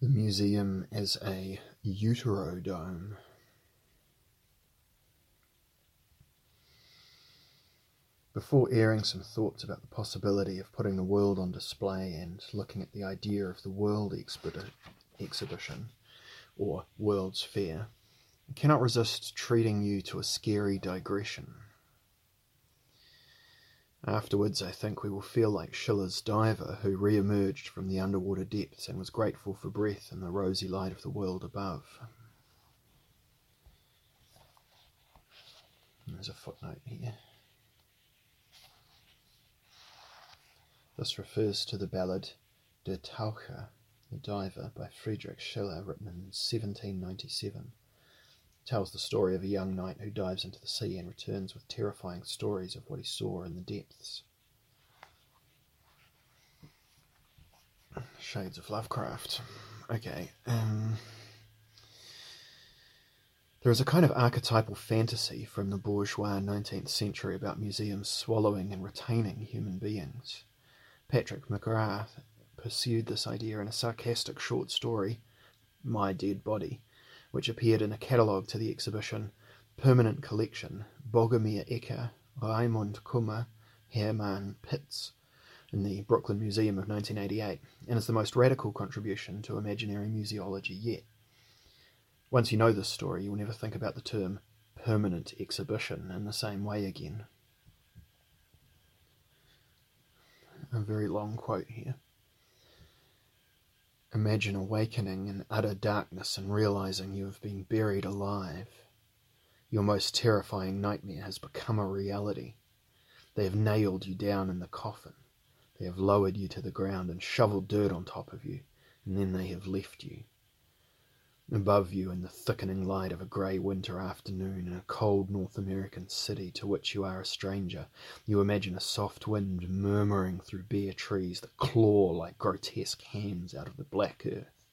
The museum is a uterodome. Before airing some thoughts about the possibility of putting the world on display and looking at the idea of the World Expedi- Exhibition, or World's Fair, I cannot resist treating you to a scary digression. Afterwards, I think we will feel like Schiller's diver who re emerged from the underwater depths and was grateful for breath and the rosy light of the world above. There's a footnote here. This refers to the ballad Der Taucher, The Diver, by Friedrich Schiller, written in 1797 tells the story of a young knight who dives into the sea and returns with terrifying stories of what he saw in the depths. Shades of Lovecraft. Okay. Um, there is a kind of archetypal fantasy from the bourgeois 19th century about museums swallowing and retaining human beings. Patrick McGrath pursued this idea in a sarcastic short story, My Dead Body, which appeared in a catalogue to the exhibition Permanent Collection Bogomir Ecker, Raimund Kummer, Hermann Pitz in the Brooklyn Museum of 1988 and is the most radical contribution to imaginary museology yet. Once you know this story, you will never think about the term permanent exhibition in the same way again. A very long quote here. Imagine awakening in utter darkness and realizing you have been buried alive. Your most terrifying nightmare has become a reality. They have nailed you down in the coffin. They have lowered you to the ground and shoveled dirt on top of you, and then they have left you. Above you, in the thickening light of a grey winter afternoon in a cold North American city to which you are a stranger, you imagine a soft wind murmuring through bare trees that claw like grotesque hands out of the black earth.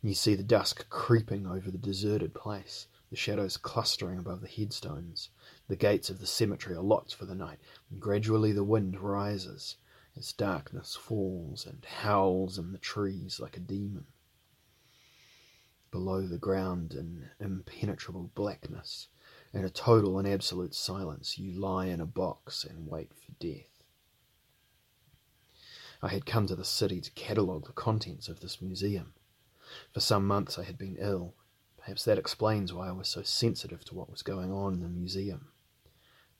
You see the dusk creeping over the deserted place, the shadows clustering above the headstones. The gates of the cemetery are locked for the night, and gradually the wind rises as darkness falls and howls in the trees like a demon below the ground in impenetrable blackness, in a total and absolute silence, you lie in a box and wait for death. I had come to the city to catalogue the contents of this museum. For some months I had been ill. Perhaps that explains why I was so sensitive to what was going on in the museum.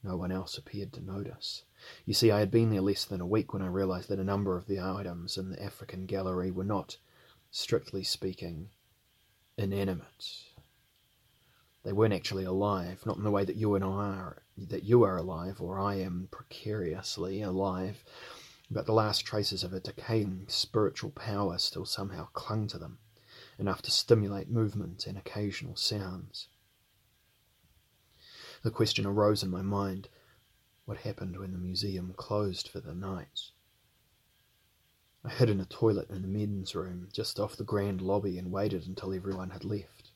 No one else appeared to notice. You see, I had been there less than a week when I realized that a number of the items in the African gallery were not, strictly speaking, inanimate. They weren't actually alive, not in the way that you and I are, that you are alive, or I am precariously alive, but the last traces of a decaying spiritual power still somehow clung to them, enough to stimulate movement and occasional sounds. The question arose in my mind what happened when the museum closed for the night? I hid in a toilet in the men's room just off the grand lobby and waited until everyone had left.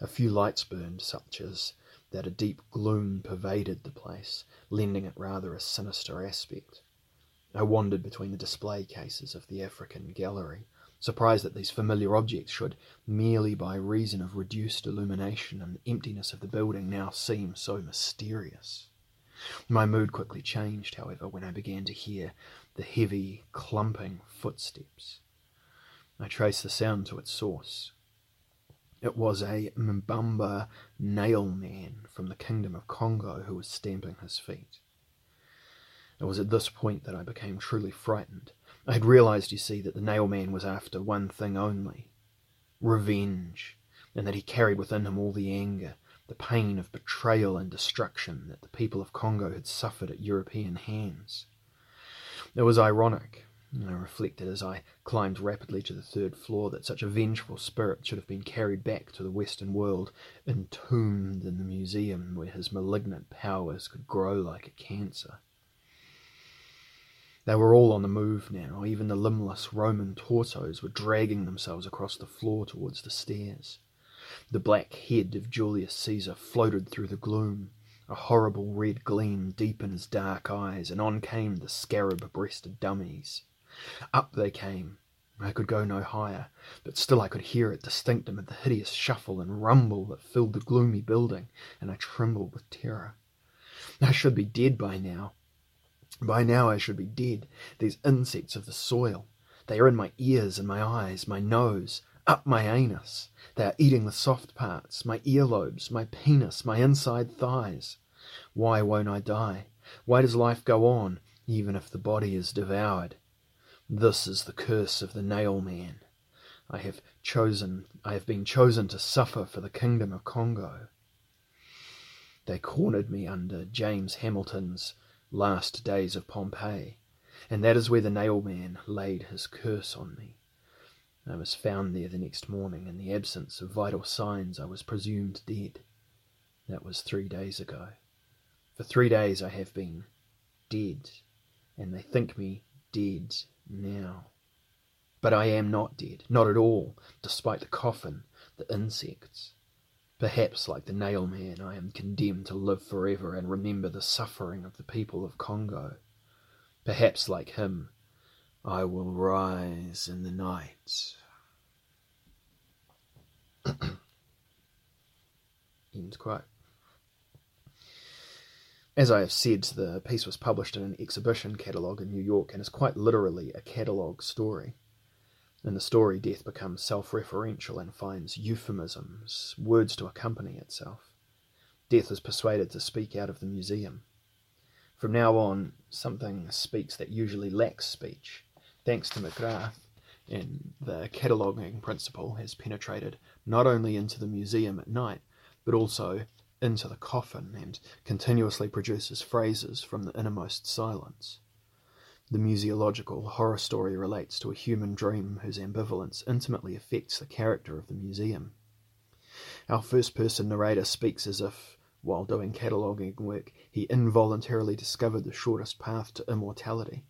A few lights burned, such as that a deep gloom pervaded the place, lending it rather a sinister aspect. I wandered between the display cases of the African gallery, surprised that these familiar objects should, merely by reason of reduced illumination and the emptiness of the building, now seem so mysterious. My mood quickly changed, however, when I began to hear the heavy, clumping footsteps. I traced the sound to its source. It was a Mbamba nail man from the kingdom of Congo who was stamping his feet. It was at this point that I became truly frightened. I had realized, you see, that the nail man was after one thing only revenge, and that he carried within him all the anger, the pain of betrayal and destruction that the people of Congo had suffered at European hands. It was ironic, I reflected as I climbed rapidly to the third floor, that such a vengeful spirit should have been carried back to the Western world, entombed in the museum where his malignant powers could grow like a cancer. They were all on the move now, even the limbless Roman torsos were dragging themselves across the floor towards the stairs. The black head of Julius Caesar floated through the gloom, a horrible red gleam deep in his dark eyes, and on came the scarab breasted dummies. Up they came, I could go no higher, but still I could hear it distinct amid the hideous shuffle and rumble that filled the gloomy building, and I trembled with terror. I should be dead by now. By now I should be dead. These insects of the soil. They are in my ears and my eyes, my nose, up my anus. They are eating the soft parts, my earlobes, my penis, my inside thighs. Why won't I die? Why does life go on, even if the body is devoured? This is the curse of the nail man. I have chosen I have been chosen to suffer for the kingdom of Congo. They cornered me under James Hamilton's Last Days of Pompeii, and that is where the nail man laid his curse on me. I was found there the next morning. In the absence of vital signs, I was presumed dead. That was three days ago. For three days I have been dead, and they think me dead now. But I am not dead, not at all, despite the coffin, the insects. Perhaps, like the nail man, I am condemned to live forever and remember the suffering of the people of Congo. Perhaps, like him, I will rise in the night. End quote. As I have said, the piece was published in an exhibition catalogue in New York and is quite literally a catalogue story. In the story, death becomes self referential and finds euphemisms, words to accompany itself. Death is persuaded to speak out of the museum. From now on, something speaks that usually lacks speech. Thanks to McGrath, and the cataloguing principle has penetrated not only into the museum at night, but also into the coffin and continuously produces phrases from the innermost silence. The museological horror story relates to a human dream whose ambivalence intimately affects the character of the museum. Our first person narrator speaks as if, while doing cataloguing work, he involuntarily discovered the shortest path to immortality.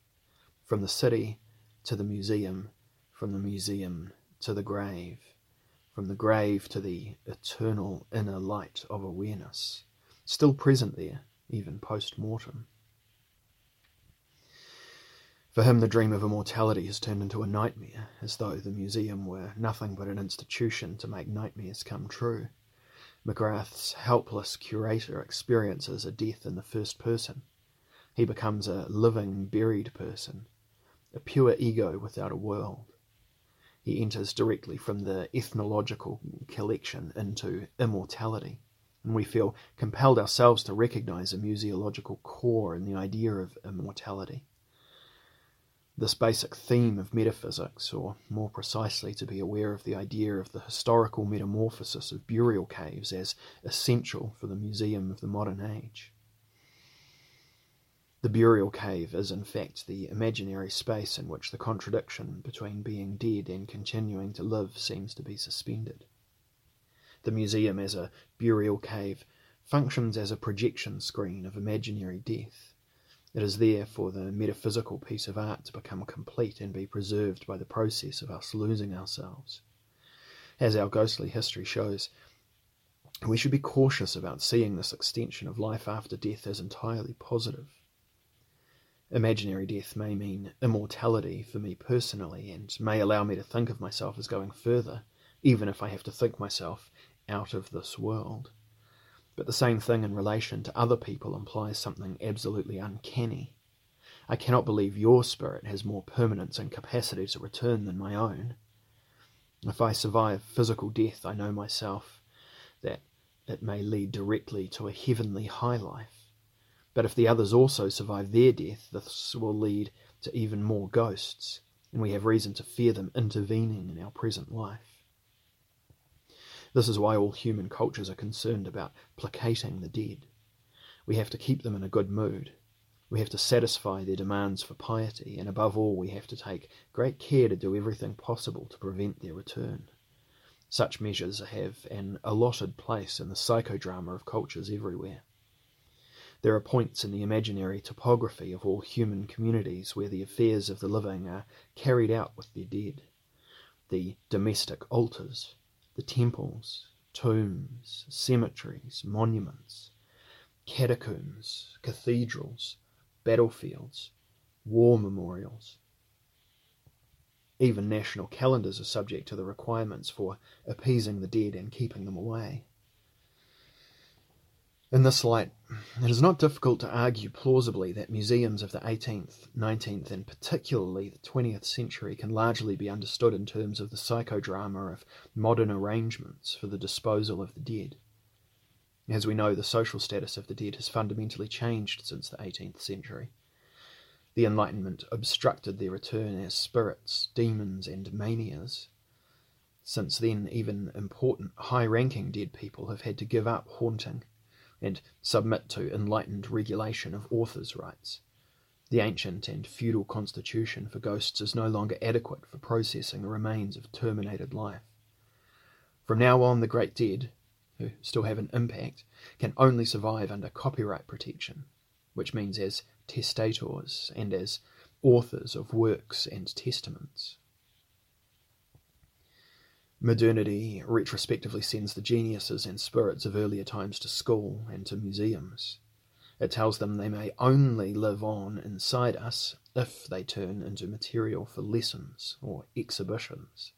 From the city to the museum, from the museum to the grave from the grave to the eternal inner light of awareness, still present there, even post mortem. For him, the dream of immortality has turned into a nightmare, as though the museum were nothing but an institution to make nightmares come true. McGrath's helpless curator experiences a death in the first person. He becomes a living, buried person, a pure ego without a world he enters directly from the ethnological collection into immortality, and we feel compelled ourselves to recognize a museological core in the idea of immortality. This basic theme of metaphysics, or more precisely, to be aware of the idea of the historical metamorphosis of burial caves as essential for the museum of the modern age. The burial cave is in fact the imaginary space in which the contradiction between being dead and continuing to live seems to be suspended. The museum as a burial cave functions as a projection screen of imaginary death. It is there for the metaphysical piece of art to become complete and be preserved by the process of us losing ourselves. As our ghostly history shows, we should be cautious about seeing this extension of life after death as entirely positive. Imaginary death may mean immortality for me personally, and may allow me to think of myself as going further, even if I have to think myself out of this world. But the same thing in relation to other people implies something absolutely uncanny. I cannot believe your spirit has more permanence and capacity to return than my own. If I survive physical death, I know myself that it may lead directly to a heavenly high life but if the others also survive their death, this will lead to even more ghosts, and we have reason to fear them intervening in our present life. This is why all human cultures are concerned about placating the dead. We have to keep them in a good mood. We have to satisfy their demands for piety, and above all, we have to take great care to do everything possible to prevent their return. Such measures have an allotted place in the psychodrama of cultures everywhere. There are points in the imaginary topography of all human communities where the affairs of the living are carried out with their dead. The domestic altars, the temples, tombs, cemeteries, monuments, catacombs, cathedrals, battlefields, war memorials. Even national calendars are subject to the requirements for appeasing the dead and keeping them away. In this light, it is not difficult to argue plausibly that museums of the 18th, 19th, and particularly the 20th century can largely be understood in terms of the psychodrama of modern arrangements for the disposal of the dead. As we know, the social status of the dead has fundamentally changed since the 18th century. The Enlightenment obstructed their return as spirits, demons, and manias. Since then, even important, high ranking dead people have had to give up haunting and submit to enlightened regulation of authors' rights. The ancient and feudal constitution for ghosts is no longer adequate for processing the remains of terminated life. From now on, the great dead, who still have an impact, can only survive under copyright protection, which means as testators and as authors of works and testaments. Modernity retrospectively sends the geniuses and spirits of earlier times to school and to museums. It tells them they may only live on inside us if they turn into material for lessons or exhibitions.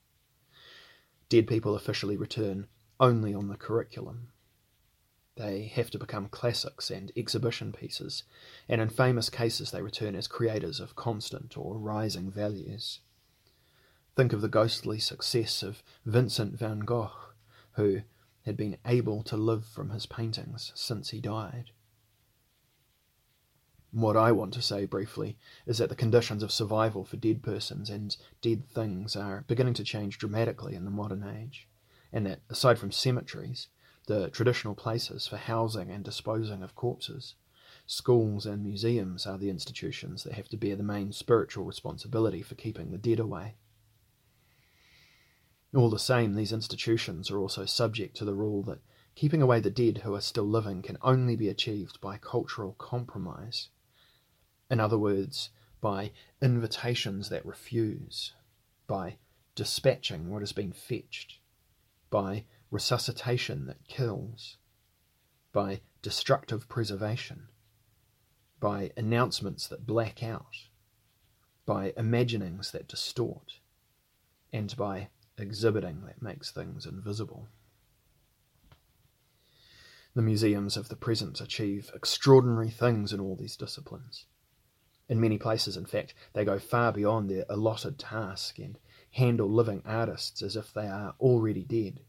Dead people officially return only on the curriculum. They have to become classics and exhibition pieces, and in famous cases they return as creators of constant or rising values. Think of the ghostly success of Vincent van Gogh, who had been able to live from his paintings since he died. What I want to say briefly is that the conditions of survival for dead persons and dead things are beginning to change dramatically in the modern age, and that, aside from cemeteries, the traditional places for housing and disposing of corpses, schools and museums are the institutions that have to bear the main spiritual responsibility for keeping the dead away. All the same, these institutions are also subject to the rule that keeping away the dead who are still living can only be achieved by cultural compromise. In other words, by invitations that refuse, by dispatching what has been fetched, by resuscitation that kills, by destructive preservation, by announcements that black out, by imaginings that distort, and by exhibiting that makes things invisible. The museums of the present achieve extraordinary things in all these disciplines. In many places, in fact, they go far beyond their allotted task and handle living artists as if they are already dead,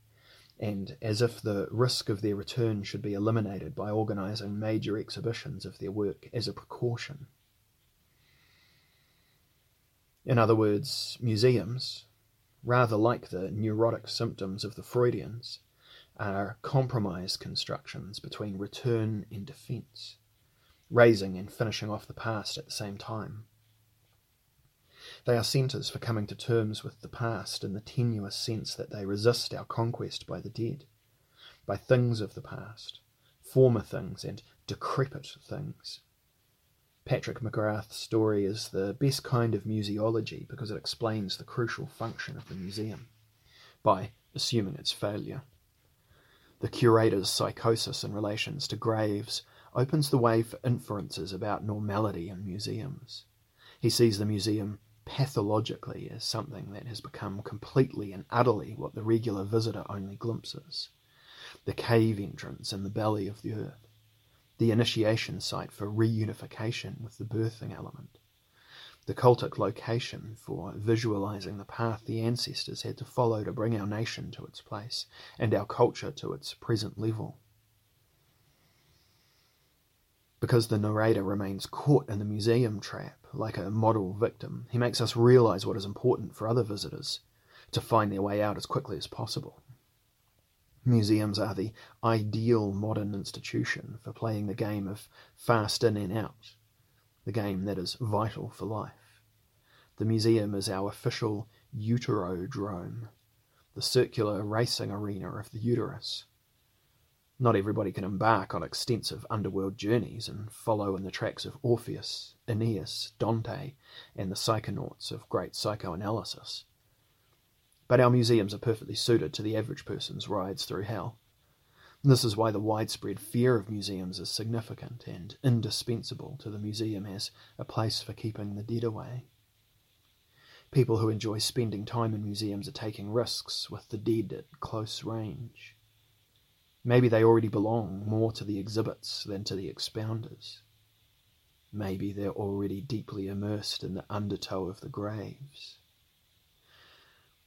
and as if the risk of their return should be eliminated by organising major exhibitions of their work as a precaution. In other words, museums, rather like the neurotic symptoms of the Freudians, are compromise constructions between return and defense, raising and finishing off the past at the same time. They are centres for coming to terms with the past in the tenuous sense that they resist our conquest by the dead, by things of the past, former things and decrepit things, Patrick McGrath's story is the best kind of museology because it explains the crucial function of the museum by assuming its failure. The curator's psychosis in relations to graves opens the way for inferences about normality in museums. He sees the museum pathologically as something that has become completely and utterly what the regular visitor only glimpses the cave entrance in the belly of the earth the initiation site for reunification with the birthing element, the cultic location for visualizing the path the ancestors had to follow to bring our nation to its place and our culture to its present level. Because the narrator remains caught in the museum trap like a model victim, he makes us realize what is important for other visitors to find their way out as quickly as possible. Museums are the ideal modern institution for playing the game of fast in and out, the game that is vital for life. The museum is our official uterodrome, the circular racing arena of the uterus. Not everybody can embark on extensive underworld journeys and follow in the tracks of Orpheus, Aeneas, Dante, and the psychonauts of great psychoanalysis. But our museums are perfectly suited to the average person's rides through hell. This is why the widespread fear of museums is significant and indispensable to the museum as a place for keeping the dead away. People who enjoy spending time in museums are taking risks with the dead at close range. Maybe they already belong more to the exhibits than to the expounders. Maybe they're already deeply immersed in the undertow of the graves.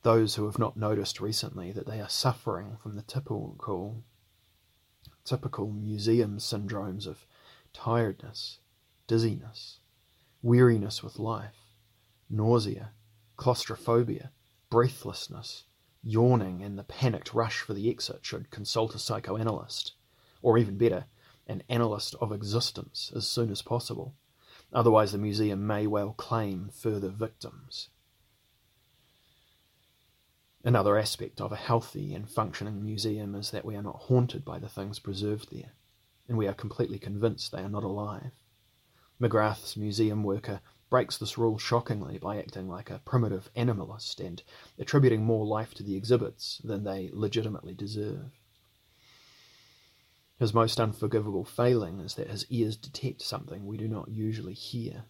Those who have not noticed recently that they are suffering from the typical, typical museum syndromes of tiredness, dizziness, weariness with life, nausea, claustrophobia, breathlessness, yawning, and the panicked rush for the exit should consult a psychoanalyst, or even better, an analyst of existence as soon as possible. Otherwise, the museum may well claim further victims. Another aspect of a healthy and functioning museum is that we are not haunted by the things preserved there, and we are completely convinced they are not alive. McGrath's museum worker breaks this rule shockingly by acting like a primitive animalist and attributing more life to the exhibits than they legitimately deserve. His most unforgivable failing is that his ears detect something we do not usually hear,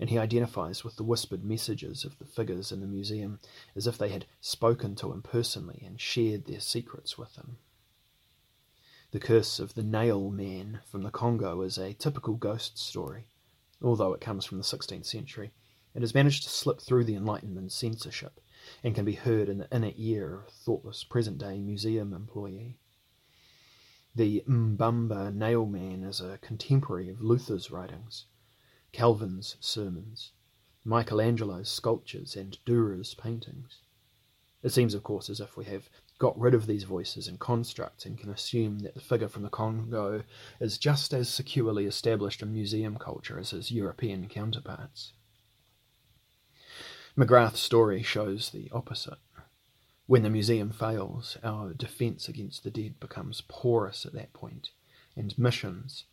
and he identifies with the whispered messages of the figures in the museum as if they had spoken to him personally and shared their secrets with him. The curse of the nail man from the Congo is a typical ghost story although it comes from the 16th century. It has managed to slip through the Enlightenment censorship and can be heard in the inner ear of a thoughtless present day museum employee. The Mbamba nail man is a contemporary of Luther's writings, Calvin's sermons, Michelangelo's sculptures, and Dürer's paintings. It seems, of course, as if we have got rid of these voices and constructs and can assume that the figure from the Congo is just as securely established in museum culture as his European counterparts. McGrath's story shows the opposite. When the museum fails, our defence against the dead becomes porous at that point, and missions,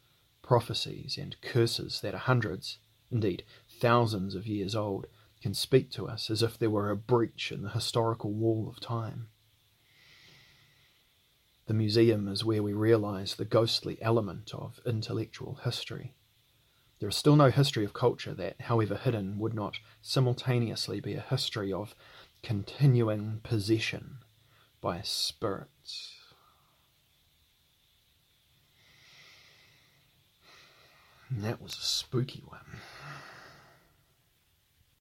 prophecies, and curses that are hundreds, indeed thousands of years old, can speak to us as if there were a breach in the historical wall of time. The museum is where we realize the ghostly element of intellectual history. There is still no history of culture that, however hidden, would not simultaneously be a history of continuing possession by spirits. And that was a spooky one.